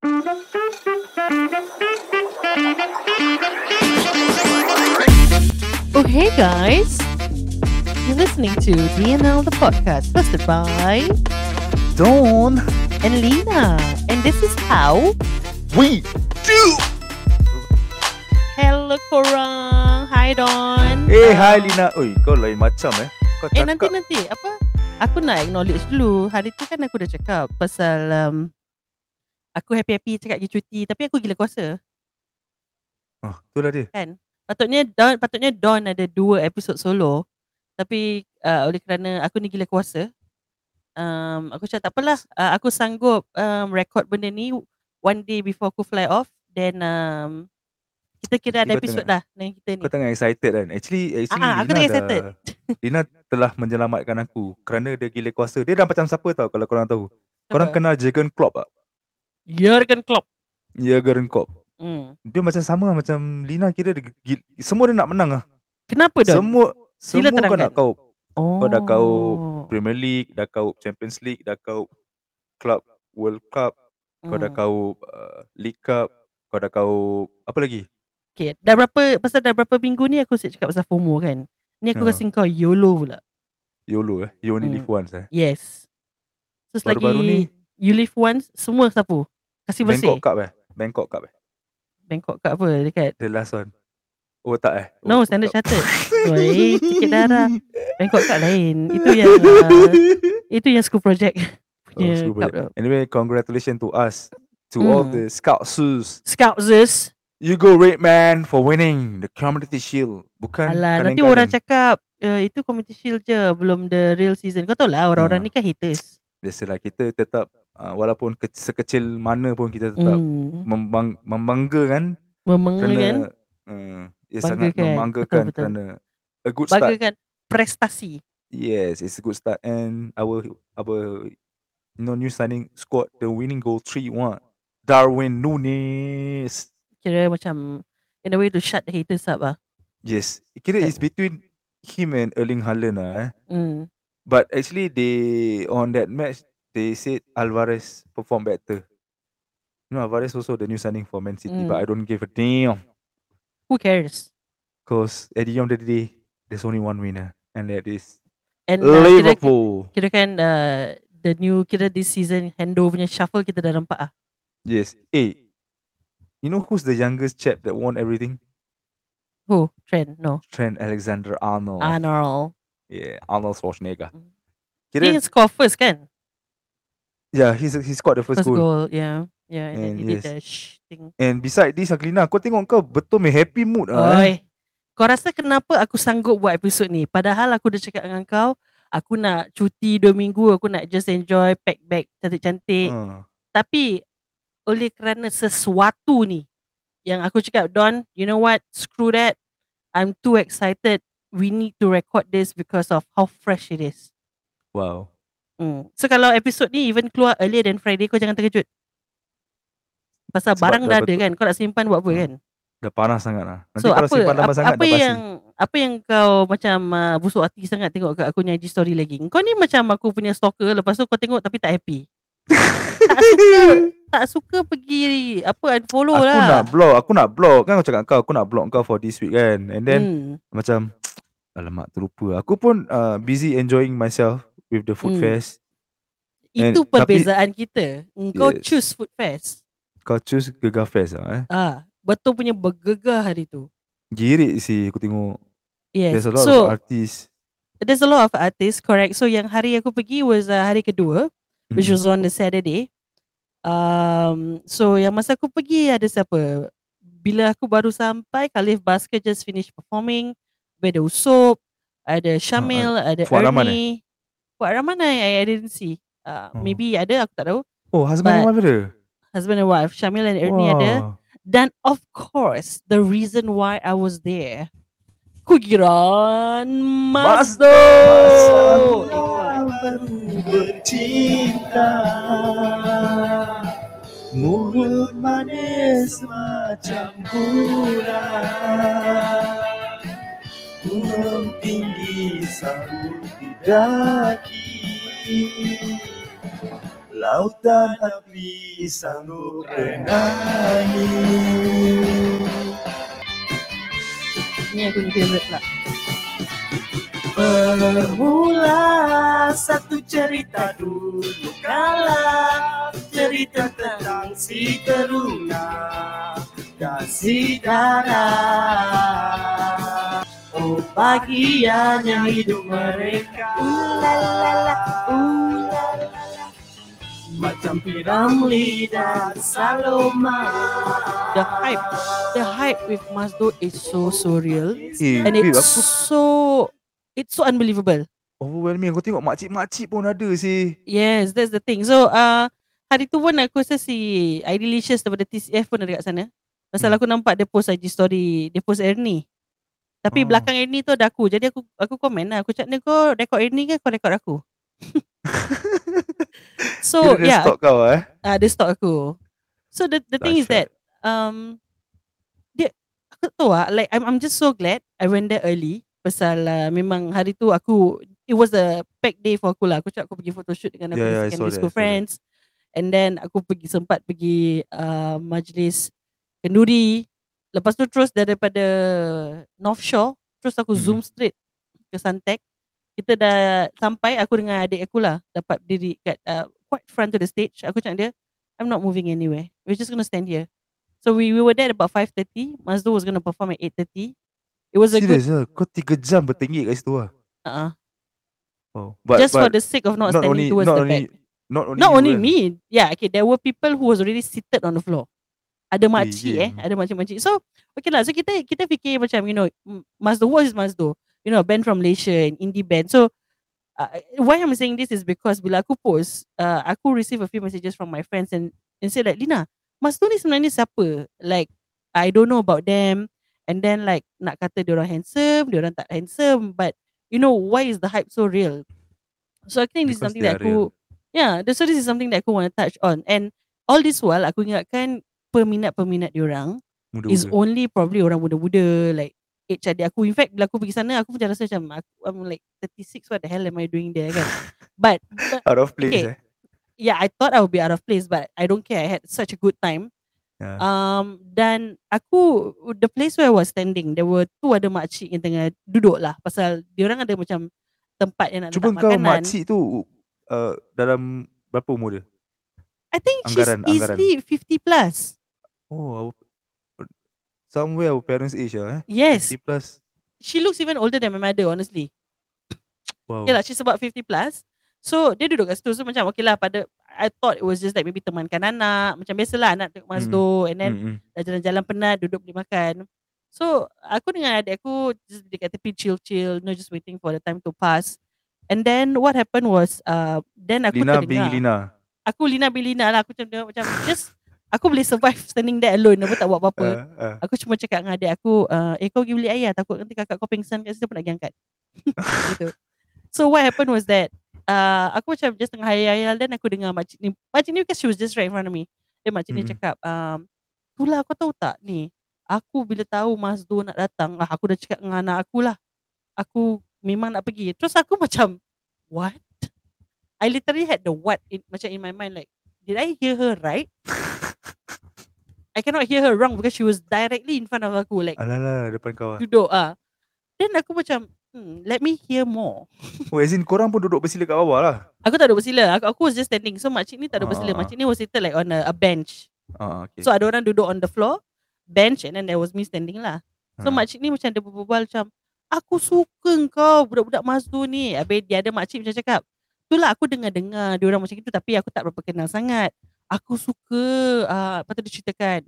Oh, hey guys. You're listening to DNL the podcast hosted by Dawn and Lena. And this is how. we do. Hello korang. Hi Dawn. Eh, hai Lina. Oi, kau lain macam eh. Kau Eh cakap. nanti nanti apa? Aku nak acknowledge dulu. Hari tu kan aku dah cakap pasal um, aku happy-happy cakap pergi cuti tapi aku gila kuasa. Oh, tu lah dia. Patutnya Don patutnya Don ada dua episod solo. Tapi uh, oleh kerana aku ni gila kuasa, um, aku cakap tak apalah. Uh, aku sanggup um, record benda ni one day before aku fly off. Then um, kita kira ada episod tengah- dah dengan kita ni. Kau tengah excited kan? Actually, actually Ah, ah, aku Lina tengah dah, excited. Lina telah menyelamatkan aku kerana dia gila kuasa. Dia dah macam siapa tau kalau korang tahu. Korang Apa? kenal Jurgen Klopp tak? Jurgen Klopp. Jurgen Klopp. Hmm. Dia macam sama macam Lina kira dia, gil- semua dia nak menang lah. Kenapa Don? Semua Sila semua kau nak kau oh. kau dah kau Premier League, dah kau Champions League, dah kau Club World Cup, kau dah Hmm. kau uh, League Cup, kau dah kau apa lagi? Okay. Dah berapa pasal dah berapa minggu ni aku asyik cakap pasal FOMO kan. Ni aku Ha. kasi kau YOLO pula. YOLO eh. You only Hmm. live once eh. Yes. Terus Baru-baru lagi ni- you live once semua sapu. Kasih bersih. Bangkok Cup eh. Bangkok Cup eh. Bangkok kat apa dekat The last one. Oh tak eh. No, oh, Standard Cup. Chartered. Woi, tiket darah. Bangkok kat lain. Itu yang uh, itu yang school project Oh, school cup project. Anyway, congratulations to us. To all Hmm. the Scoutses. Scoutses. You go Red Man for winning the Community Shield. Bukan Alah, nanti orang cakap uh, itu community shield je, belum the real season. Kau tahu lah orang-orang Ha. ni kan haters. Biasalah kita tetap uh, walaupun ke- sekecil mana pun kita tetap Hmm. membang, membanggakan Membanggakan, kerana uh, ia sangat Banggakan. membanggakan Betul, betul. kerana a good start. banggakan prestasi. Yes, it's a good start and our our you know new signing scored the winning goal 3-1. Darwin Nunes. Kira macam in a way to shut the haters up lah. Yes, kira it's between him and Erling Haaland lah eh. Hmm. But actually they on that match they said Alvarez performed better. You know Alvarez also the new signing for Man City, but Mm. I don't give a damn Who cares? because at the end of the day there's only one winner and that is And uh, kira, Liverpool. kira kan uh, the new kira this season handover punya shuffle kita dah nampak ah. Yes. Hey, you know who's the youngest chap that won everything? Who? Trent? No. Trent Alexander Arnold. Arnold. yeah, Arnold Schwarzenegger. Mm. Kira, Dia score first kan? Yeah, he's he scored the first, First goal. goal. Yeah. Yeah. And, then And he did yes. the shh thing. And beside this, Aglina, kau tengok kau betul main happy mood ah. Oi. eh. Kau rasa kenapa aku sanggup buat episod ni? Padahal aku dah cakap dengan kau, aku nak cuti 2 minggu, aku nak just enjoy pack bag cantik-cantik. Ah. Tapi oleh kerana sesuatu ni yang aku cakap Don, you know what? Screw that. I'm too excited. We need to record this because of how fresh it is. Wow. Hmm. So kalau episod ni even keluar earlier than Friday kau jangan terkejut. Pasal Sebab barang dah dah ada betul- kan. Kau nak simpan buat apa Hmm. kan? Dah panas sangat lah. Nanti So kalau apa simpan lama apa, sangat apa dah basi. yang apa yang kau macam uh, busuk hati sangat tengok kat aku punya IG story lagi. Kau ni macam aku punya stalker lepas tu kau tengok tapi tak happy. tak suka tak suka pergi apa unfollow Aku lah. nak blog, aku nak blog kan aku cakap kau, aku nak blog kau for this week kan. And then hmm. macam alamak terlupa. Aku pun uh, busy enjoying myself with the food Hmm. fest. Itu and- tapi- perbezaan kita. Kau Yes. choose food fest. Kau choose Gegar Fest lah eh. Ah, betul punya bergegar hari tu. Girik sih aku tengok. Yes. There's a lot so of artists. there's a lot of artists, correct. So yang hari aku pergi was uh, hari kedua, which was on the Saturday. Um, so yang masa aku pergi ada siapa? Bila aku baru sampai, Khalif Basker just finished performing. Ada Usop, ada Syamil, ada Fuad Rahman eh? Ernie. Fuad Rahman I, I didn't see. Uh, Oh. Maybe ada, aku tak tahu. Oh, husband and but- wife ada? Husband and wife, Syamil and Ernie ada. Wah. Dan of course, the reason why I was there, Kugiran Masdo. bercinta Mulut manis macam bulan Turun tinggi sambut di daki. Lautan api sanggup renangi Ni aku ni favourite pula. Bermula satu cerita dulu kala Cerita tentang si teruna dan si Dara Oh bahagianya hidup mereka Ulalala, ulalala. Macam Piramli dan Saloma The hype, the hype with Mazdo is so surreal Eh, and babe, it's aku so it's so unbelievable. overwhelming Aku tengok makcik-makcik pun ada sih Yes, that's the thing. So, uh, hari tu pun aku rasa si Idealicious daripada TCF pun ada kat sana. Pasal Hmm. aku nampak dia post IG story, dia post Ernie. Tapi Oh. belakang Ernie tu ada aku. Jadi aku aku komen lah. Aku cakap ni kau rekod Ernie ke kau rekod aku? so, Kira dia yeah, stalk kau eh uh, dia stalk aku. So the the thing is that um dia aku tak tahu lah like I'm I'm just so glad I went there early pasal uh, memang hari tu aku it was a packed day for aku lah. Aku cakap aku pergi photoshoot dengan aku Yeah, yeah, yeah, secondary school saw that. friends. And then aku pergi sempat pergi uh, majlis kenduri. Lepas tu terus daripada North Shore terus aku Mhm. zoom straight ke Suntec. Kita dah sampai aku dengan adik aku lah dapat berdiri kat uh, quite front to the stage. Aku cakap dia I'm not moving anywhere. We're just gonna stand here. So we, we were there at about 5.30. Mazdo was gonna perform at 8.30. It was a good Serius lah Kau 3 jam bertinggi kat situ lah uh, Oh, but, just but for the sake of not, not standing only towards not the only back. not only Not only me. Yeah, okay. There were people who was already seated on the floor. Ada makcik eh, yeah. ada makcik-makcik. So, okay lah. So kita kita fikir macam you know, Mazdo what is Mazdo? You know, band from Malaysia, an indie band. So, uh, why I'm saying this is because bila aku post, uh, aku receive a few messages from my friends and and say like, Lina, Mazdo ni sebenarnya siapa? Like, I don't know about them. And then like nak kata dia orang handsome, dia orang tak handsome. But you know, why is the hype so real? So I think this is Because something they that are real. aku Yeah, so this is something that aku want to touch on. And all this while aku ingatkan peminat-peminat diorang is Muda-muda. only probably orang muda-muda like age adik aku. In fact, bila aku pergi sana aku macam rasa macam aku, I'm like 36 what the hell am I doing there kan. But, but Out of place okay. eh. yeah, I thought I would be out of place but I don't care. I had such a good time. Yeah. Um dan aku the place where I was standing there were two ada makcik yang tengah duduk lah pasal diorang ada macam tempat yang nak Cuba letak kau makanan. makcik tu uh, dalam berapa umur dia? I think Anggaran- she's anggaran. easily 50 plus. Oh, our, somewhere our parents age lah eh. Yes, 50 plus. she looks even older than my mother honestly. Wow. Okay lah, she's about 50 plus. So dia duduk kat situ So macam okay lah pada I thought it was just like maybe temankan anak Macam biasalah anak tengok Mazdo And then Mm-mm. dah jalan-jalan penat Duduk beli makan So aku dengan adik aku Just dekat tepi chill-chill No just waiting for the time to pass And then what happened was uh, Then aku Lina being terdengar Lina. Aku Lina bin Lina lah Aku macam macam Just Aku boleh survive standing there alone Aku tak buat apa-apa Uh, uh. Aku cuma cakap dengan adik aku uh, Eh kau pergi beli air lah Takut nanti kakak kau pingsan kat situ pun nak pergi angkat gitu. So what happened was that uh, Aku macam just tengah hayal-hayal Dan aku dengar makcik ni Makcik ni because she was just right in front of me Then makcik ni Mm-mm. cakap um, Itulah kau tahu tak ni Aku bila tahu Mazdo nak datang ah, Aku dah cakap dengan anak aku lah Aku memang nak pergi Terus aku macam What? I literally had the what in, Macam in my mind like Did I hear her right? I cannot hear her wrong Because she was directly in front of aku Like Alalah depan kau ah. duduk ah. Then aku macam hmm, let me hear more. Oh, as in korang pun duduk bersila kat bawah lah. Aku tak duduk bersila. Aku, aku was just standing. So makcik ni tak duduk bersila. Ah. Makcik ni was seated like on a, a bench. Ah, okay. So ada orang duduk on the floor, bench and then there was me standing lah. So Ah. makcik ni macam dia berbual macam aku suka kau budak-budak Mazdu ni. Habis dia ada makcik macam cakap, itulah aku dengar-dengar dia orang macam itu tapi aku tak berapa kenal sangat. Aku suka uh, lepas tu dia ceritakan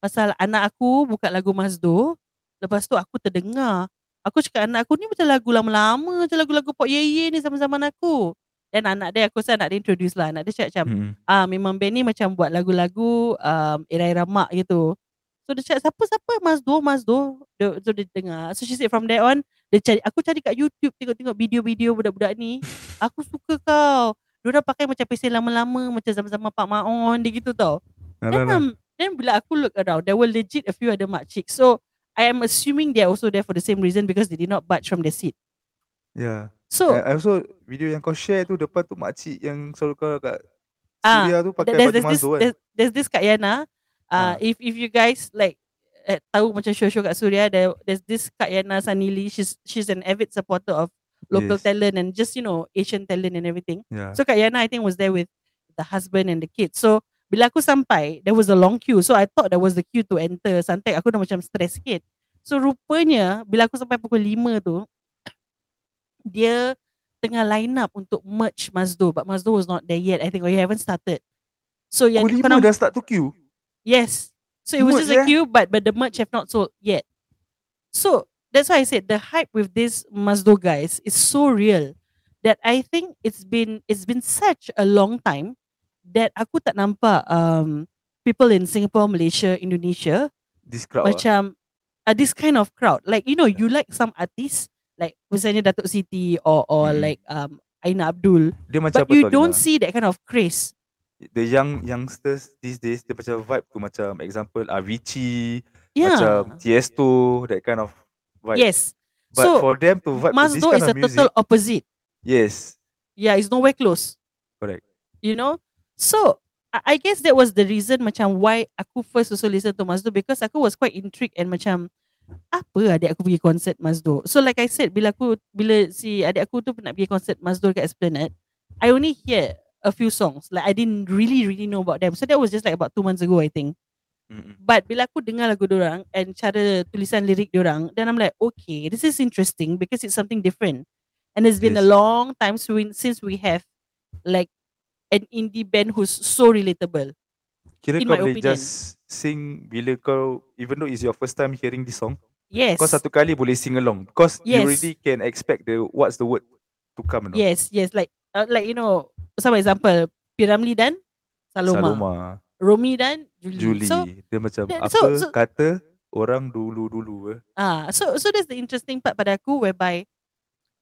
pasal anak aku buka lagu Mazdo. Lepas tu aku terdengar. Aku cakap anak aku ni macam lagu lama-lama macam lagu-lagu pop ye ye ni zaman-zaman aku. Dan anak dia aku rasa anak dia introduce lah. Anak dia cakap macam Mm-mm. ah memang band ni macam buat lagu-lagu um, era-era mak gitu. So dia cakap siapa-siapa Mazdo Mazdo. Dia, so dia dengar. So she said from there on dia cari aku cari kat YouTube tengok-tengok video-video budak-budak ni. Aku suka kau. Dia pakai macam pesel lama-lama macam zaman-zaman Pak Maon dia gitu tau. Alah, Then, alah. um, then bila aku look around, there were legit a few other makcik. So I am assuming they are also there for the same reason because they did not budge from their seat. Yeah. So I, I also video yang kau share tu depan tu makcik yang selalu kau kat Ah, Suria tu pakai there's, baju there's this Mazdo kan. there's, there's this Kak Yana. Uh, Ah. if if you guys like uh, tahu macam show-show kat Suria, there, there's this Kak Yana Sanili. She's she's an avid supporter of local Yes. talent and just you know Asian talent and everything. Yeah. So Kak Yana I think was there with the husband and the kids. So bila aku sampai, there was a long queue. So I thought that was the queue to enter. Santai aku dah macam stress sikit. So rupanya bila aku sampai pukul 5 tu, dia tengah line up untuk merch Mazdo. But Mazdo was not there yet. I think or he haven't started. So yang Pukul kau lima nampak- dah start to queue. Yes. So it was just a queue, but but the merch have not sold yet. So that's why I said the hype with this Mazdo guys is so real that I think it's been it's been such a long time that aku tak nampak um people in Singapore, Malaysia, Indonesia This crowd. ah. macam uh, this kind of crowd. Like you know, you like some artists like misalnya Datuk Siti or or Mm. like um Aina Abdul, Dia macam but you don't Lina? see that kind of craze. The young youngsters these days dia macam vibe tu macam example Avicii, Yeah. macam Tiesto, that kind of vibe. Yes. But so for them to vibe Mazdo kind is a music, total opposite. yes, Yeah, it's nowhere close. correct. You know? So I, guess that was the reason macam why aku first also listen to Mazdo because aku was quite intrigued and macam apa adik aku pergi konsert Mazdo. So like I said bila aku bila si adik aku tu nak pergi konsert Mazdo dekat Esplanade, I only hear a few songs. Like I didn't really really know about them. So that was just like about two months ago I think. Mm-mm. But bila aku dengar lagu diorang and cara tulisan lirik diorang, then I'm like, okay, this is interesting because it's something different. And it's been a Yes. long time since since we have like an indie band who's so relatable. Kira In kau boleh opinion. just sing bila kau even though it's your first time hearing this song, Yes. kau satu kali boleh sing along because you Yes. already can expect the what's the word to come. You know? Yes, yes. Like uh, like you know, some example, Piramli dan Saloma. Saloma, Romi dan Julie. Julie, So dia macam that- apa so- so- kata orang dulu-dulu eh. ah, so so that's the interesting part pada aku whereby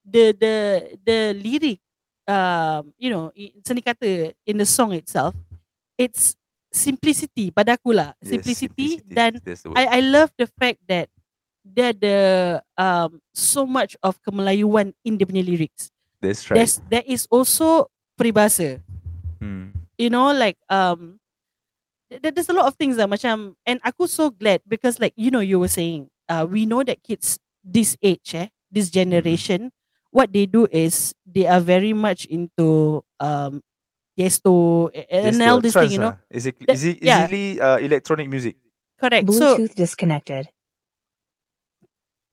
the the the lyric um you know seni kata in the song itself it's simplicity pada aku lah Yes, simplicity, dan the word. I I love the fact that there the um so much of kemelayuan in dia punya lyrics that's right. there's there is also peribahasa Hmm. you know like um there's a lot of things that macam and aku so glad because like you know you were saying uh we know that kids this age eh this generation what they do is they are very much into um Yes, and to all a this thing you know lah. Easy- That- easy- yeah. easily uh, electronic music. correct so Bluetooth disconnected.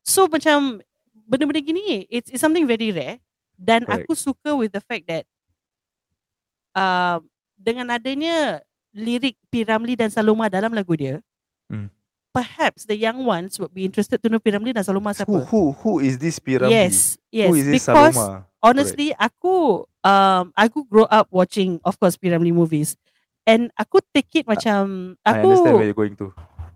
so macam benda-benda gini it's, it's something very rare dan Correct. aku suka with the fact that um dengan adanya lirik P. Ramlee dan Saloma dalam lagu dia Hmm. perhaps the young ones would be interested to know P. Ramlee dan Saloma Who siapa who who is this Piramli? yes yes Who is this because Saloma? honestly aku um aku grow up watching of course P. Ramlee movies and aku take it macam I understand where aku you're going to.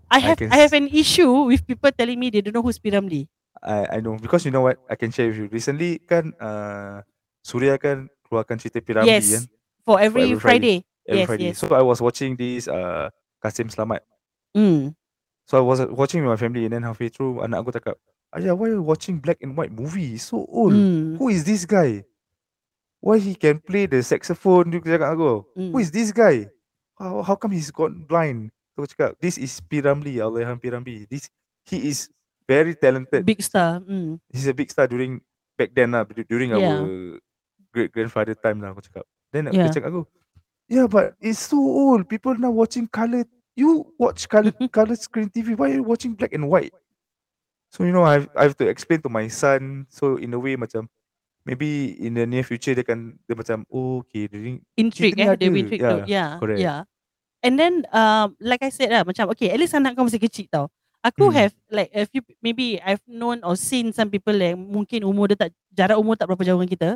I I have can I have an issue with people telling me they don't know who's P. Ramlee I I know because you know what I can share with you. Recently kan uh, Surya kan keluarkan cerita Piramli yes kan for every, every Friday, Friday. Every yes Friday. yes So I was watching this uh, Kasim Selamat. mm. So I was uh, watching with my family and then halfway through anak aku cakap, Ayah, why you watching black and white movie? It's So old. Mm. Who is this guy? Why he can play the saxophone? Dia cakap aku. Who Mm. is this guy? How, how come he's gone blind? So aku cakap, this is Piramli, Allahyarham Piramli. This he is very talented. big star mm. He's a big star during back then lah, dur- during Yeah. our great grandfather time lah aku cakap. Then Yeah. dia cakap aku, yeah but it's so old. People now watching color. You watch color color screen TV. Why are you watching black and white? So you know I I have to explain to my son. So in a way macam maybe in the near future dia kan dia macam oh okay intrigue ni eh they ada, intrigue yeah, yeah, yeah correct. yeah and then um like I said lah macam okay at least anak kau masih kecil tau aku Hmm. have like a few maybe I've known or seen some people yang mungkin umur dia tak jarak umur tak berapa jauh dengan kita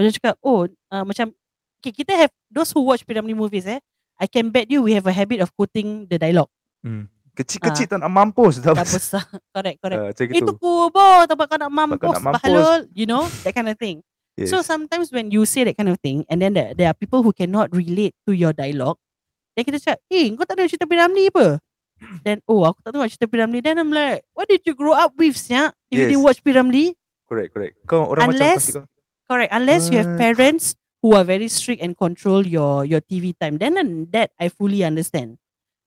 macam cakap oh uh, macam okay, kita have those who watch Piramli movies eh I can bet you we have a habit of quoting the dialogue hmm, kecil-kecil tak nak mampus dah tak besar correct correct uh, macam itu kubur tempat kau nak mampus, nak mampus. bahalul you know that kind of thing Yes. So sometimes when you say that kind of thing, and then there, there are people who cannot relate to your dialogue, then kita cakap, eh, kau tak ada cerita Piramli apa? Then, oh, aku tak tahu cerita Piramli. Then I'm like, what did you grow up with? If you Yes. didn't watch Piramli? correct correct. Kau orang Unless- macam pasti kau Correct. Unless you have parents who are very strict and control your your TV time. Then and that I fully understand.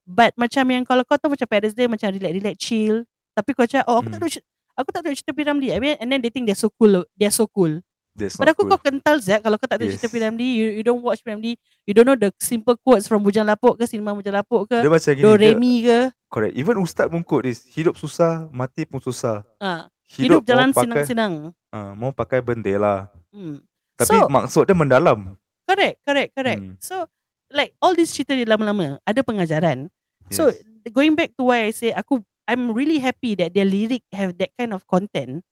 But macam yang kalau kau tahu macam Paris Day macam relax relax chill. Tapi kau cakap, oh aku tak Hmm. tahu aku tak tahu cerita mean, and then they think they're so cool. They're so cool. That's Pada not aku cool. kau kental Zat kalau kau tak tahu cerita Yes. Piramli, you, you don't watch Piramli, you don't know the simple quotes from Bujang Lapuk ke Sinema Bujang Lapuk ke, Dia macam gini. Do dia, Re Mi ke. correct. Even Ustaz pun quote this. Hidup susah, mati pun susah. Ha, hidup, Hidup, jalan senang-senang. uh, mau pakai bendela. Hmm. Tapi So- maksud dia mendalam. Correct, correct, correct. Hmm. So like all these cerita dia lama-lama ada pengajaran. So Yes. going back to why I say aku I'm really happy that their lyric have that kind of content.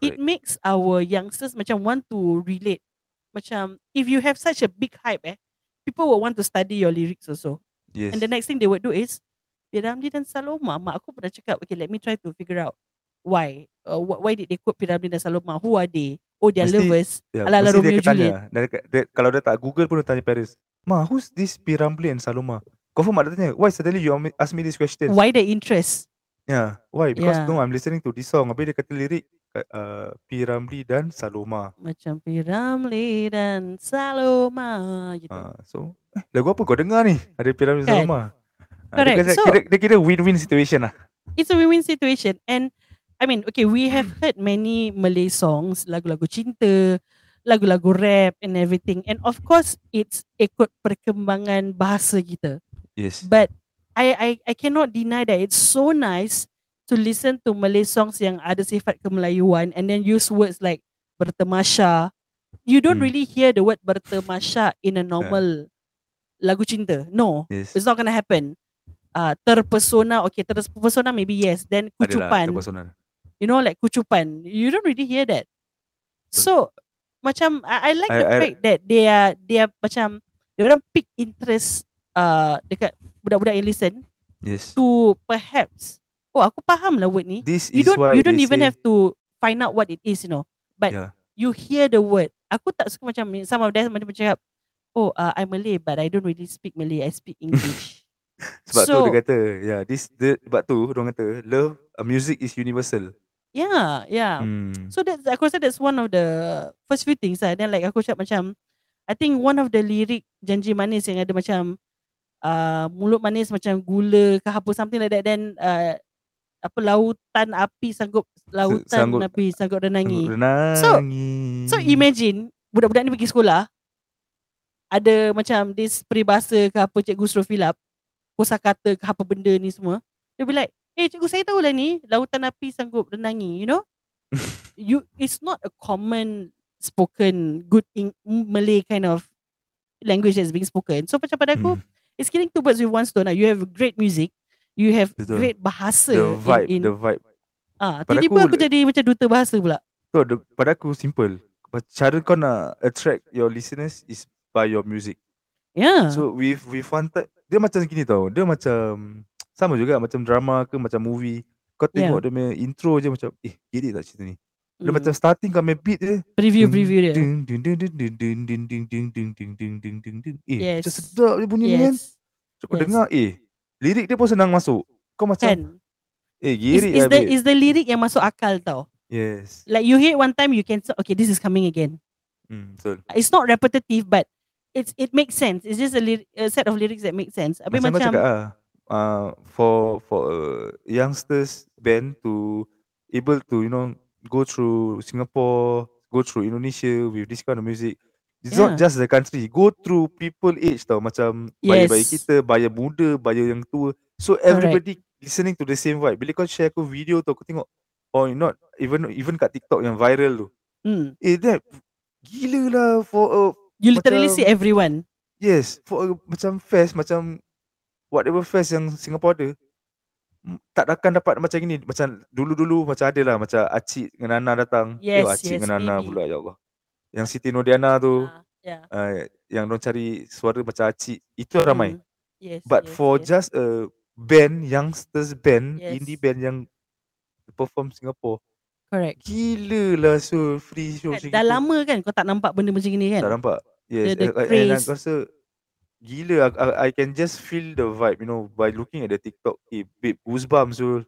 It Correct. makes our youngsters macam want to relate. Macam if you have such a big hype eh, people will want to study your lyrics also. Yes. And the next thing they would do is Piramli dan Saloma. Mak aku pernah cakap, okay let me try to figure out why. Uh, wh- why did they quote Piramli dan Saloma? Who are they? Oh, they are Mesti- lovers. Ala-ala mesti dia Romeo tanya. Juliet. Dia, dia, kalau dia tak Google pun dia tanya Paris. Ma, who's this Piramli and Saloma? Confirm mak dia tanya, why suddenly you ask me this question? Why the interest? Yeah, why? Because Yeah. no, I'm listening to this song. Habis dia kata lirik uh, Piramli dan Saloma. Macam Piramli dan Saloma gitu. Uh, so, eh, lagu apa kau dengar ni? Ada Piramli dan Kan? Saloma. Ah, Correct. Dia, kira, So- kira, dia kira win-win situation lah. It's a win-win situation and I mean, okay, we have heard many Malay songs, lagu-lagu cinta, lagu-lagu rap and everything. And of course, it's ikut perkembangan bahasa kita. Yes. But I I I cannot deny that it's so nice to listen to Malay songs yang ada sifat kemelayuan and then use words like bertemasha. You don't Hmm. really hear the word bertemasha in a normal lagu cinta. No, Yes. it's not gonna happen. Uh, terpesona, okay, terpesona maybe yes. Then Adalah kucupan, terpersonal. You know, like kucupan. You don't really hear that. So, macam I, I like the I- I- fact that they are they are macam dia orang pick interest uh dekat budak-budak yang listen Yes. to perhaps oh aku faham lah word ni. This You don't you don't they even say, have to find out what it is, you know. But Yeah. you hear the word. Aku tak suka macam some of them macam cakap, oh uh, I'm Malay but I don't really speak Malay. I speak English. Sebab tu so dia kata, yeah, this the, sebab tu orang kata love uh, music is universal. Yeah, yeah. Hmm. So that's aku rasa that's one of the first few things lah. Then like aku cakap macam I think one of the lyric janji manis yang ada macam uh, mulut manis macam gula ke apa something like that then uh, apa lautan api sanggup lautan sanggup- api sanggup renangi. Renangi. So imagine budak-budak ni pergi sekolah ada macam this peribahasa ke apa cikgu suruh fill up kosakata ke apa benda ni semua. Dia be like, "Eh cikgu saya tahu lah ni lautan api sanggup renangi, you know?" you it's not a common spoken good in Malay kind of language that's being spoken. So macam pada aku Hmm. it's killing two birds with one stone. lah. You have great music, you have Betul. great bahasa the vibe, in, in the vibe. ah pada tiba-tiba aku aku- jadi macam duta bahasa pula. So, the, pada aku simple. Cara kau nak attract your listeners is by your music. Yeah. So with with wanted dia macam gini tau. Dia macam sama juga macam drama ke macam movie. Kau Yeah. tengok dia punya intro je macam eh get it tak cerita ni. Dia Hmm. macam starting kau main beat je. preview preview dia. Ding ding ding ding ding ding ding ding ding ding ding ding ding ding ding. Eh Yes. macam sedap dia bunyi ni kan. Yes. So, kau yes. dengar eh lirik dia pun senang masuk. Kau macam Kan? eh Is, girik is lah the babe. is the lyric yang masuk akal tau. Yes. Like you hear it one time you can say, okay this is coming again. Hmm, betul. It's not repetitive but it's it makes sense. It's just a, lyri- a set of lyrics that make sense. Habis Macam, kau macam, cakap ah, uh, for for uh, youngsters band to able to you know go through Singapore, go through Indonesia with this kind of music. It's not Yeah. just the country. Go through people age tau. Macam bayi-bayi Yes. kita, bayi muda, bayi yang tua. So everybody listening to the same vibe. Bila kau share aku video tu, aku tengok. Oh, not even even kat TikTok yang viral tu. hmm, Eh, that gila lah for a you literally macam- see everyone. Yes, for a, macam fest macam whatever fest yang Singapore ada mm, tak akan dapat macam gini. Macam dulu-dulu macam ada lah macam Acik dengan Nana datang. Yes, eh, Acik yes, dengan Nana pula ya Allah. Yang Siti Nodiana tu Ah, yeah. uh, yang orang cari suara macam Acik itu ramai. Hmm. Yes. But yes, for yes. just a band, youngsters band, Yes. indie band yang perform Singapore, correct. gila lah so free show Kan, dah lama kan kau tak nampak benda macam ni kan? Tak nampak. Yes, The- the and, and aku rasa gila I, I, I can just feel the vibe, you know, by looking at the TikTok. Eh, babe, goosebumps so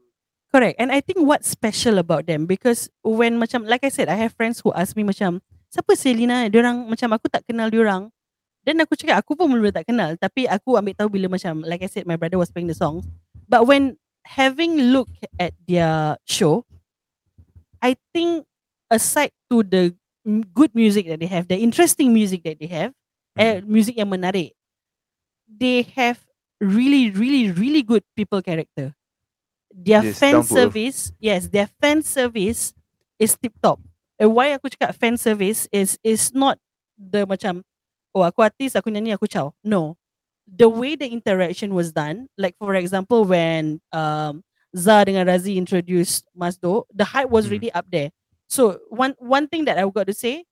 Correct. And I think what's special about them because when macam like I said, I have friends who ask me macam siapa Selina? Diorang macam aku tak kenal diorang Then aku cakap aku pun mula tak kenal. Tapi aku ambil tahu bila macam Like I said my brother was playing the songs. But when having look at their show I think aside to the good music that they have The interesting music that they have eh, Music yang menarik They have really really really good people character. Their Yes, fan to earth. service Yes their fan service Is tip top. And why aku cakap fan service Is is not the macam oh aku artis aku nyanyi aku ciao no. The way the interaction was done like for example when um Za dengan Razi introduced Masdo the hype was Hmm. really up there. So one one thing that I got to say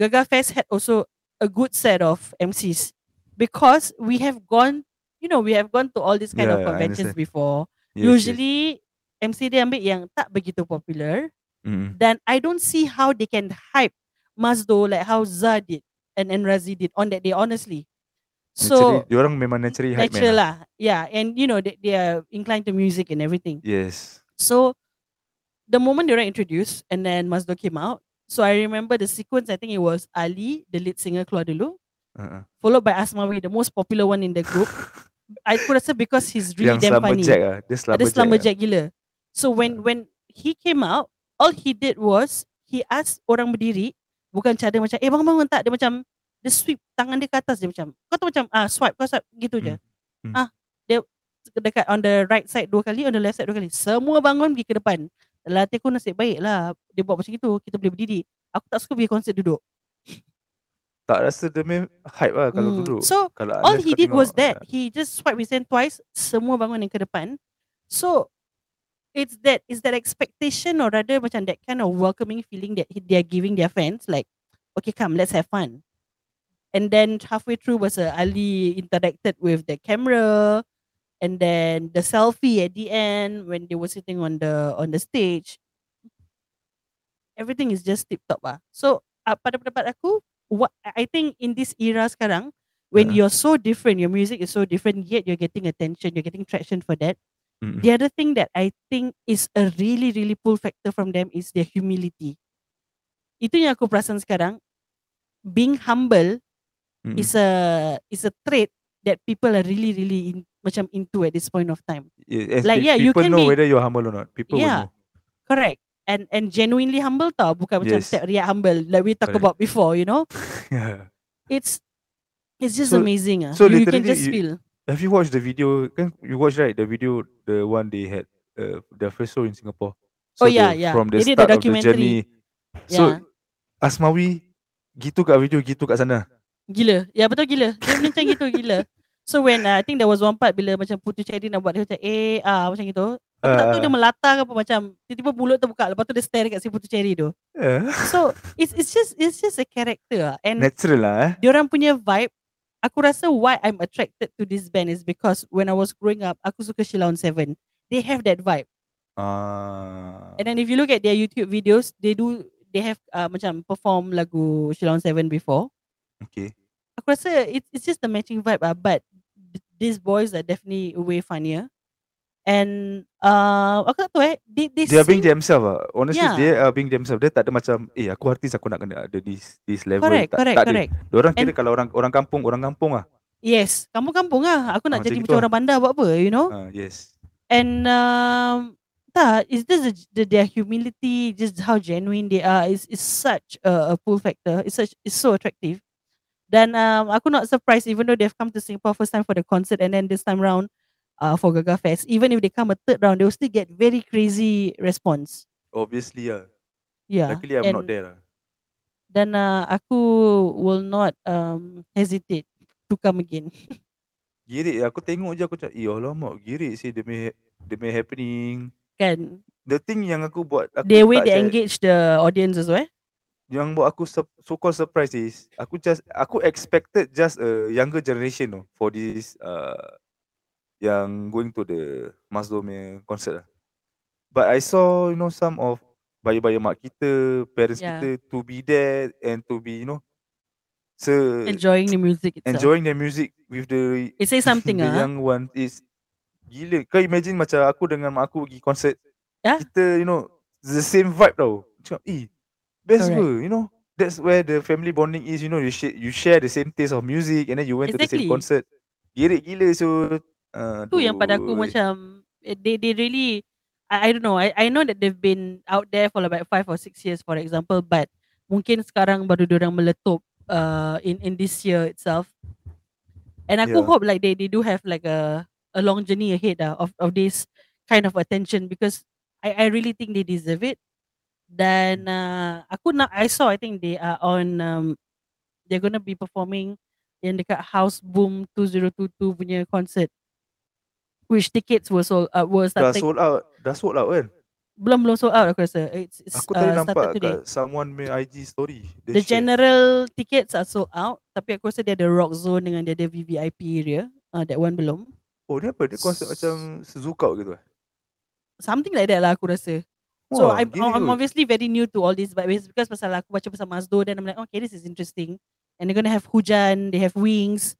Gaga Fest had also a good set of MCs because we have gone you know we have gone to all these kind Yeah, of yeah, I conventions understand. before Yes, yes. usually MC dia ambil yang tak begitu popular Mm. then I don't see how they can hype Masdo like how Za did and, and Razi did on that day, honestly. So Naturally, diorang memang naturally hype natural man lah. lah. Yeah, and you know they, they are inclined to music and everything. Yes. So the moment they were introduced and then Masdo came out, so I remember the sequence. I think it was Ali, the lead singer keluar dulu, Uh-uh. followed by Asmawi, the most popular one in the group. I aku rasa because he's really Yang damn selama funny. Jack lah. Dia selama Ada Jack. selama lah. Jack gila. So when when he came out, all he did was he asked orang berdiri, bukan cara macam eh bangun bangun tak dia macam dia sweep tangan dia ke atas dia macam kau tahu macam ah swipe kau swipe gitu je. Hmm. Hmm. Ah dia dekat on the right side dua kali, on the left side dua kali. Semua bangun pergi ke depan. Dalam hati aku nasib baik lah dia buat macam itu, kita boleh berdiri. Aku tak suka pergi konsert duduk. Tak rasa dia main hype lah kalau Hmm. duduk. So Kalau all he did was that. he just swipe his hand twice semua bangun yang ke depan. So it's that is that expectation or rather macam that kind of welcoming feeling that he, they are giving their fans like okay come let's have fun. And then halfway through was uh, Ali interacted with the camera and then the selfie at the end when they were sitting on the on the stage. Everything is just tip top ah so uh, pada pendapat aku what I think in this era sekarang when Uh-uh. you're so different, your music is so different, yet you're getting attention, you're getting traction for that. Mm-mm. The other thing that I think is a really, really pull factor from them is their humility. Itu yang aku perasan sekarang. Being humble Mm-mm. is a is a trait that people are really, really in, macam into at this point of time. Yeah, Like, yeah, you can know be- whether you're humble or not. People Yeah. Correct. And and genuinely humble tau, bukan macam Yes. step riak humble like we Correct. about before, you know. Yeah. It's it's just So- amazing ah. so you, you can just you- feel. Have you watched the video? Kan you watch right the video the one they had uh, the first show in Singapore. Oh, yeah, the- yeah. From the They did the start of the documentary. journey. So Yeah. Asmawi gitu kat video gitu kat sana. Gila. Ya betul gila. Dia macam gitu gila. So when uh, I think there was one part bila macam Putu Cherry nak buat dia macam eh ah macam gitu. Aku tak tahu Ah. dia melata ke apa macam tiba-tiba mulut terbuka lepas tu dia stare kat si Putu Cherry tu. Yeah. So it's it's just it's just a character ah. and Natural lah eh. diorang punya vibe aku rasa why I'm attracted to this band is because when I was growing up aku suka Sheila on 7. They have that vibe. Ah. And then if you look at their YouTube videos, they do they have uh, macam perform lagu Sheila on 7 before. Okay. aku rasa it's it's just the matching vibe ah but th- these boys are definitely way funnier and uh aku tak tahu eh they they, They are being themselves lah. Honestly, Yeah. they are being themselves. Dia tak ada macam, eh aku artis aku nak kena ada this this level. correct tak, correct tak correct Ada. Diorang kira And- kalau orang orang kampung, orang kampung lah. yes kampung-kampung ah aku nak Ah, jadi macam gitu lah. orang bandar buat apa you know Ah, yes. and um tak is this the, the, their humility just how genuine they are is is such a, a pull factor it's such it's so attractive dan um, aku not surprised even though they've come to Singapore first time for the concert and then this time round uh, for Gaga Fest even if they come a third round they will still get very crazy response Obviously lah. yeah Luckily I'm and, not there lah. dan uh, aku will not um, hesitate to come again Girik aku tengok je aku cakap, eh alamak girik sih demi demi happening. kan The thing yang aku buat aku the way they engage the audience as well yang buat aku sur- so called surprise is aku just aku expected just a younger generation tu for this uh, yang going to the Masdo punya concert lah. But I saw you know some of bayi-bayi mak kita, parents Yeah. kita to be there and to be you know se enjoying the music itself enjoying their music with the it says something the ah young one is gila. Kau imagine macam aku dengan mak aku pergi concert. Yeah. Kita you know the same vibe tau. Cakap, eh best Correct. ber, you know. that's where the family bonding is. You know, you share you share the same taste of music, and then you went to the same Exactly. concert. Gerik gila so. Tu yang pada aku Aduh. macam eh, they they really I, I don't know. I I know that they've been out there for like five or six years, for example, but mungkin sekarang baru orang meletup uh, in in this year itself. And aku Yeah. hope like they they do have like a a long journey ahead uh, of of this kind of attention because I I really think they deserve it. Dan uh, aku nak I saw I think they are on um, they're gonna be performing yang dekat House Boom 2022 punya concert. Which tickets were sold uh, were Dah starting sold out. Dah sold out kan? belum belum sold out aku rasa. It's, it's Aku tadi uh, nampak today. kat someone punya IG story. Dia The share. general tickets are sold out tapi aku rasa dia ada rock zone dengan dia ada VVIP area. Uh, that one belum. Oh, ni apa? Dia konsep macam Suzuka gitu eh? Something like that lah aku rasa. So Wah, I'm, I'm obviously very new to all this but it's because pasal aku baca pasal Mazdo then I'm like okay this is interesting. And they're gonna have Hujan, they have Wings,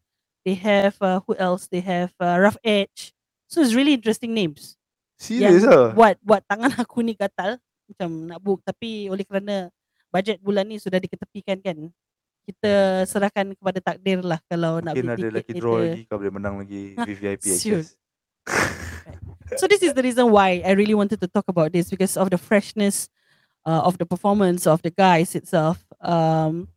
they have uh, who else? They have uh, Rough Edge. So it's really interesting names. Serius lah? buat buat tangan aku ni gatal macam nak book tapi oleh kerana bajet bulan ni sudah diketepikan kan kita serahkan kepada takdir lah kalau nak Mungkin ada lagi draw lagi kau boleh menang lagi VVIP siul. access. So this is the reason why I really wanted to talk about this because of the freshness uh, of the performance of the guys itself. Um,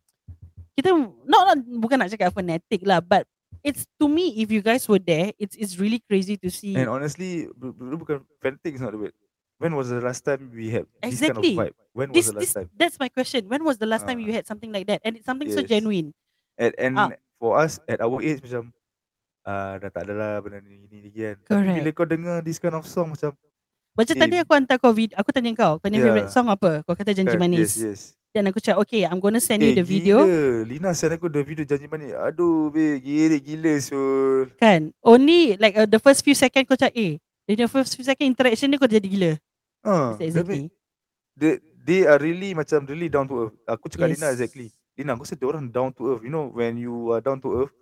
kita not, not bukan nak cakap fanatic lah, but it's to me if you guys were there, it's it's really crazy to see. And honestly, bu- bu- bukan fanatic is not the word. When was the last time we had this kind of Exactly. vibe? When was this the last this time? that's my question. When was the last time Ah. you had something like that? And it's something so Yes. genuine. And, and Ah. for us at our age macam ah dah tak ada lah benda ni ni lagi kan. Tapi bila Correct. kau dengar this kind of song macam Macam tadi eh, aku hantar kau aku tanya kau, kau punya Yeah. favorite song apa? Kau kata Janji kan, Manis. Yes, yes. Dan aku cakap, okay, I'm gonna send you Eh the video. gila, Lina send aku the video janji manis. Aduh, be gila gila Sul. Kan? Only like uh, the first few second kau cakap, eh, the first few second interaction ni kau jadi gila. Ah, That's tapi exactly. they they are really macam really down to earth. Aku cakap Lina Yes. exactly. Lina, aku rasa dia orang down to earth. You know when you are down to earth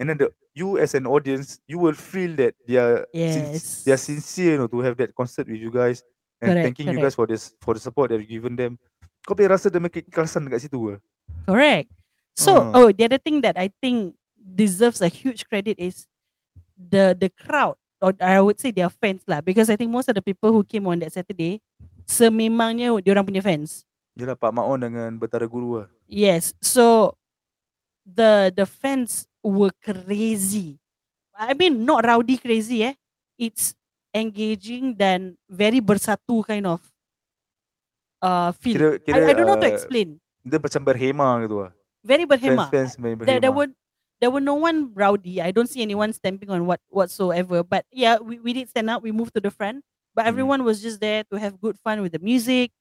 and then the you as an audience, you will feel that they are sin- Yes. they are sincere you know, to have that concert with you guys and Correct, thanking you guys for this for the support that you given them. Kau boleh rasa dia make keikhlasan dekat situ ke? Correct. So, Ah. oh, the other thing that I think deserves a huge credit is the the crowd, or I would say their fans lah, because I think most of the people who came on that Saturday, sememangnya diorang punya fans. Yelah Pak Maon dengan Betara Guru lah. Yes. So the the fans were crazy. I mean not rowdy crazy eh. It's engaging dan very bersatu kind of uh feel. Kira I, kira I don't know how to uh, explain. dia macam berhema gitu lah. Very berhema. Fans fans main There, there berhema. were there were no one rowdy. I don't see anyone stamping on what whatsoever. But yeah, we, we did stand up. We moved to the front. But Hmm. everyone was just there to have good fun with the music,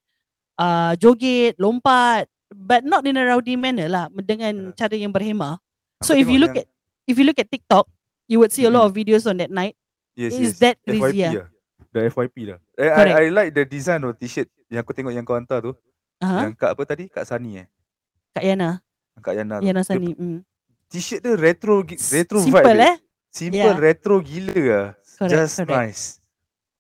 uh, joget, lompat, but not in a rowdy manner lah, dengan Yeah. cara yang berhema. Aku So if you look yang- at if you look at TikTok, you would see a lot Mm-mm. of videos on that night. Yes, Is yes. that crazy ah? The FYP lah. Eh, Correct. I, I like the design of t-shirt yang aku tengok yang kau hantar tu. Uh-huh. Yang Kak apa tadi? Kak Sani eh? Kak Yana, Kak Yana tu. Yana Dia Sani. Mm. T-shirt dia retro gi- retro Simple vibe dia. eh? Simple Yeah. retro gila lah. Correct, Just correct. nice.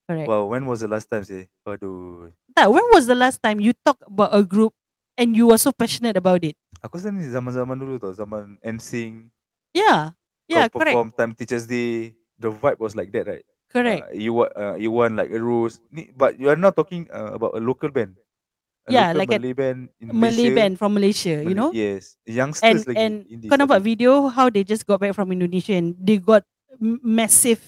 Correct. Wow, when was the last time say? Aduh. Tak, when was the last time you talk about a group and you were so passionate about it? Aku rasa ni zaman-zaman dulu tau. Zaman NSYNC. Yeah. Yeah, kau correct. perform Time Teachers Day. The vibe was like that right? Correct. Uh, you, wa- uh, you want like a rose. Ni, but you are not talking uh, about a local band. A Yeah, local like a Malay band in Malay Malaysia. band from Malaysia, you Malay- know? Yes. And Youngsters lagi. and indies kau nampak lagi. video how they just got back from Indonesia and they got m- massive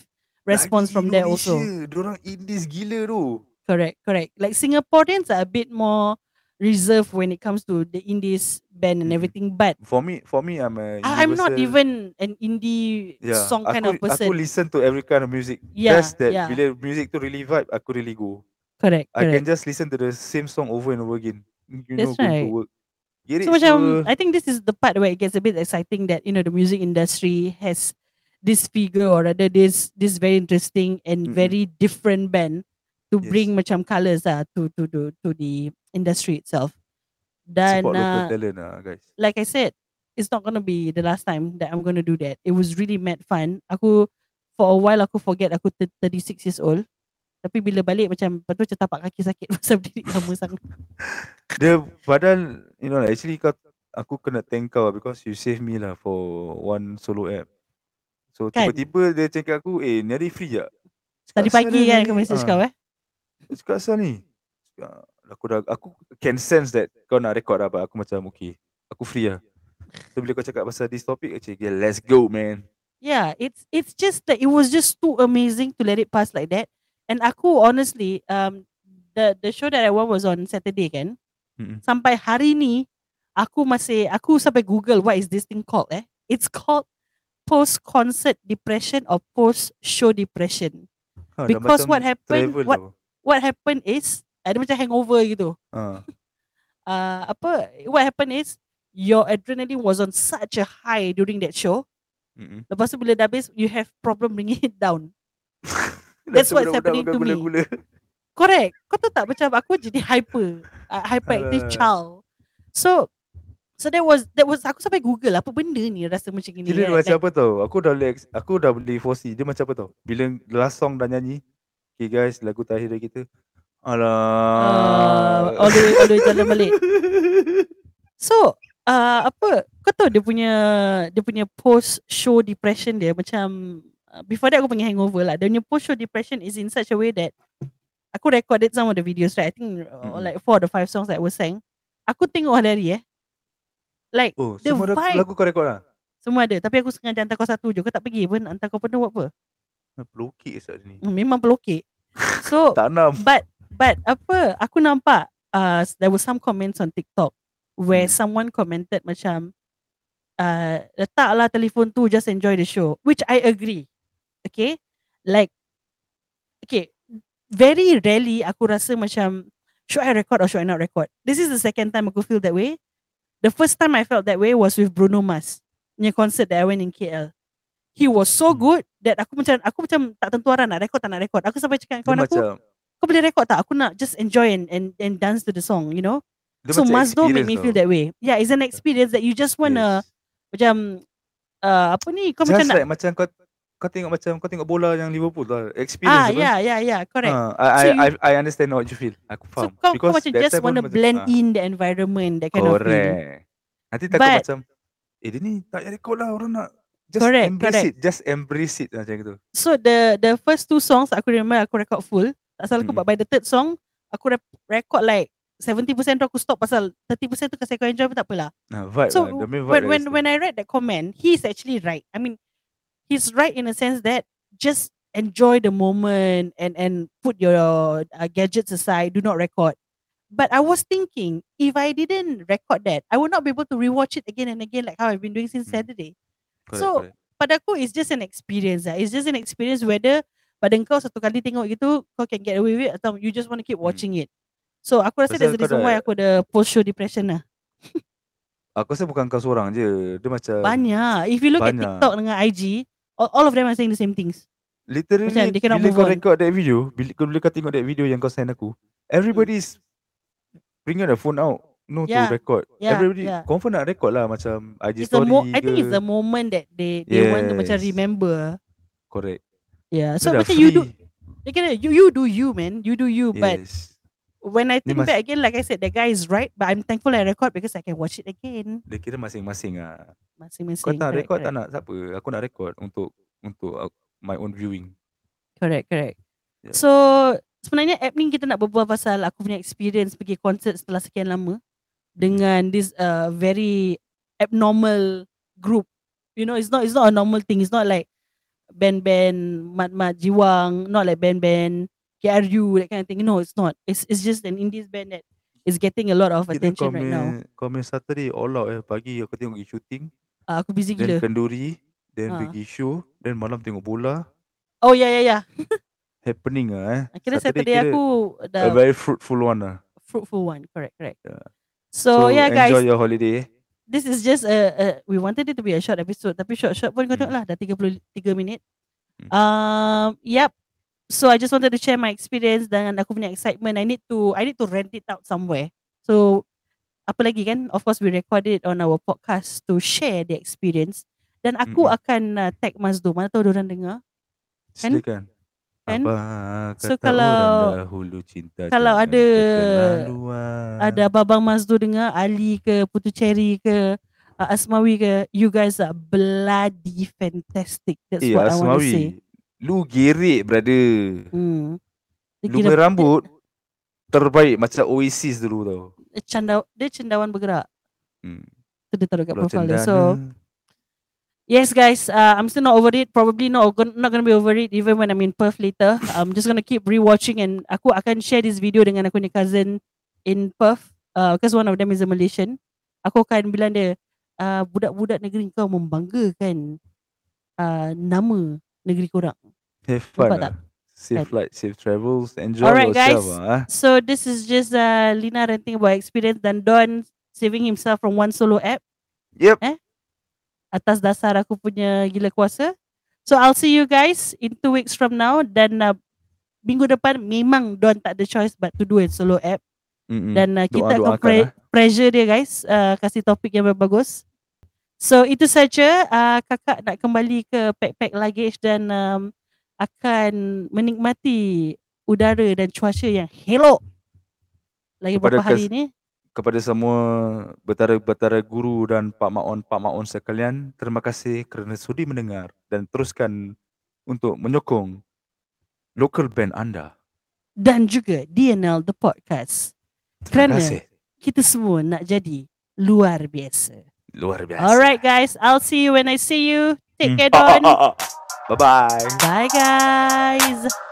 response from there also. Indonesia, Diorang indies gila tu. Correct, correct. Like Singaporeans are a bit more reserved when it comes to the indies band and mm-hmm. everything, but For me, for me, I'm a I- I'm not even an indie yeah, song kind aku, of person. Aku listen to every kind of music. Yeah, Just that yeah. bila music tu really vibe, aku really go. correct, I can just listen to the same song over and over again. You That's know, right. to work. Get So macam I think this is the part where it gets a bit exciting that you know the music industry has this figure or rather this this very interesting and Mm-mm. very different band to Yes. bring macam colours ah to to to to the industry itself. Dan Support local uh, talent lah, guys. like I said, it's not gonna be the last time that I'm gonna do that. It was really mad fun. Aku for a while aku forget aku thir- 36 years old. Tapi bila balik macam lepas tu macam tapak kaki sakit pasal berdiri lama sangat. Dia padahal, you know, like, actually kau aku kena thank kau lah because you save me lah for one solo app. So Kan? tiba-tiba dia cakap aku, "Eh, ni hari free tak?" Cakap, Tadi "Asal pagi kan ni?" aku message Ah. kau eh. Dia cakap asal ni? Cakap, aku dah aku can sense that kau nak record lah but aku macam okay. Aku free lah. So bila kau cakap pasal this topic, actually, yeah, let's go man. Yeah, it's it's just that it was just too amazing to let it pass like that. And aku honestly, um, the the show that I went was on Saturday kan. Mm-mm. Sampai hari ni, aku masih aku sampai Google what is this thing called eh? It's called post concert depression or post show depression. Dah Because what happened- what- tau. What happened is ada macam hangover gitu. Ha. Uh, apa what happened is your adrenaline was on such a high during that show. Mm-mm. Lepas tu bila dah habis, you have problem bringing it down. That's what's happening to me. Correct. Kau tahu tak macam aku jadi hyper, uh, hyperactive child. So so that was that was aku sampai Google apa benda ni rasa macam gini. Kira dia macam apa tau Aku dah ex- Aku dah boleh foresee Dia macam apa tau Bila last song dah nyanyi Okay guys Lagu terakhir dari kita Uh, Alah all the way, all the way jalan balik. So uh, apa kau tahu dia punya dia punya post show depression dia macam uh, before that aku panggil hangover lah. Dia punya post show depression is in such a way that aku recorded some of the videos right. I think uh, like four or five songs that was sang. Aku tengok hari-hari eh. Like Oh The semua vibe- lagu kau rekod lah semua ada tapi aku sengaja hantar kau satu je. Kau tak pergi pun hantar kau pun buat apa? Pelukis saat ni Hmm, Memang pelukik. So Tanam But but apa aku nampak uh, there was some comments on TikTok where Hmm. someone commented macam uh, letaklah telefon tu just enjoy the show which I agree. Okay? Like okay, very rarely aku rasa macam should I record or should I not record? This is the second time aku feel that way. The first time I felt that way was with Bruno Mars. Punya concert that I went in KL. He was so Hmm. good that aku macam aku macam tak tentu arah nak record tak nak record. Aku sampai cakap dengan kawan aku, macam kau boleh record tak? Aku nak just enjoy and and, and dance to the song, you know? dia so macam Mazdo make me feel that way. Yeah, it's an experience that you just wanna Yes. macam uh, apa ni? Kau macam Just nak like macam kau kau tengok macam kau tengok bola yang Liverpool tu experience ah apa. yeah yeah yeah correct. Ha, I, So I, you- I, I understand what you feel. Aku so faham. kau, kau Because macam just wanna macam- blend ah, in the environment that kind of feel. Correct. Nanti takut But- macam eh dia ni tak payah record lah orang nak just Correct, embrace correct. it. Just embrace it macam gitu. So the the first two songs aku remember aku record full. Tak salah aku Mm. but by the third song aku record like 70% tu aku stop pasal 30% tu kasi kau enjoy pun tak apalah. Nah, vibe So lah. Vibe when dah when when I read that comment, he's actually right. I mean, he's right in a sense that just enjoy the moment and and put your uh, gadgets aside. Do not record. But I was thinking, if I didn't record that, I would not be able to rewatch it again and again like how I've been doing since Hmm. Saturday. Correct, so- correct. Pada aku, it's just an experience. Lah. It's just an experience whether pada kau satu kali tengok gitu, kau can get away with it atau you just want to keep Hmm. watching it. So aku rasa Pasal a kau reason why aku ada post show depression lah. Aku rasa bukan kau seorang je. Dia macam Banyak. If you look at banyak. TikTok dengan IG, all, all of them are saying the same things. literally macam they cannot bila kau on. record that video, bila, bila kau tengok that video yang kau send aku, everybody is bringing the phone out. No Yeah, to record. yeah, everybody yeah. confirm nak record lah macam IG It's story mo- I ke. think it's the moment that they they want to macam Yes. remember. Correct. Yeah. Dia So dah macam you do, free. kena, you you do you man, you do you. But Yes. when I Ni think mas- back again, like I said, the guy is right. But I'm thankful I record because I can watch it again. Dia kira masing-masing lah. Masing-masing. Kau tak correct, record correct. tak nak siapa? Aku nak record untuk untuk uh, my own viewing. Correct, correct. Yeah. So sebenarnya app ni kita nak berbual pasal aku punya experience pergi konsert setelah sekian lama dengan this uh, very abnormal group. You know, it's not it's not a normal thing. It's not like band-band Mat Mat Jiwang, not like band-band KRU that kind of thing. No, it's not. It's it's just an indies band that is getting a lot of Kita attention kau right now. Kau punya Saturday all out eh. Pagi aku tengok pergi shooting. Uh, aku busy Then gila. kenduri. Then Ah. pergi show. Then malam tengok bola. Oh ya ya ya. Happening lah eh. Kira Saturday, kira aku A dah very fruitful one lah. fruitful one. Correct, correct. Yeah. So, yeah guys, enjoy your holiday. this is just a, a we wanted it to be a short episode tapi short short pun kau Hmm. tengok lah dah 33 minit. Hmm. Um yep. So I just wanted to share my experience dengan aku punya excitement. I need to I need to rent it out somewhere. So apa lagi kan? Of course we record it on our podcast to share the experience. Dan aku Mm-mm. akan uh, tag Mazdo. Mana tahu orang dengar. Kan? Silakan. Kan Apa So, kata kalau- dahulu cinta kalau jangan ada- keterlaluan. ada Babang Mazdu dengar Ali ke Putu Cherry ke uh, Asmawi ke you guys are bloody fantastic that's Eh what I want to say Asmawi Lu gerik brother hmm. dia Lu kira punya rambut Terbaik macam Oasis dulu tau dia, canda, dia cendawan bergerak hmm. tu dia taruh kat profile dia Cendana. Yes, guys. Uh, I'm still not over it. Probably not not gonna be over it even when I'm in Perth later. I'm just gonna keep rewatching and aku akan share this video dengan aku ni cousin in Perth. Uh, because one of them is a Malaysian. Aku akan bilang dia, uh, budak-budak negeri kau membanggakan uh, nama negeri korang. Have fun Nampak tak? lah Safe Kan? flight, safe travels Enjoy Alright, yourself guys. ah. So this is just uh, Lina ranting about experience dan Don saving himself from one solo app. Yep Eh? Atas dasar aku punya gila kuasa. So I'll see you guys in two weeks from now dan uh, minggu depan memang Don tak ada choice but to do a solo app Mm-mm. dan uh, kita akan pre- lah. pressure dia guys uh, kasih topik yang bagus. So itu saja uh, kakak nak kembali ke pack-pack luggage dan um, akan menikmati udara dan cuaca yang hello lagi beberapa hari ni. Kepada semua Betara-betara guru Dan Pak Maon Pak Maon sekalian Terima kasih kerana sudi mendengar Dan teruskan Untuk menyokong Local band anda Dan juga DNL The Podcast. Terima Kerana kasih kita semua nak jadi luar biasa. Luar biasa Alright guys, I'll see you when I see you. Take Hmm. care Don. ah. Bye-bye Bye guys.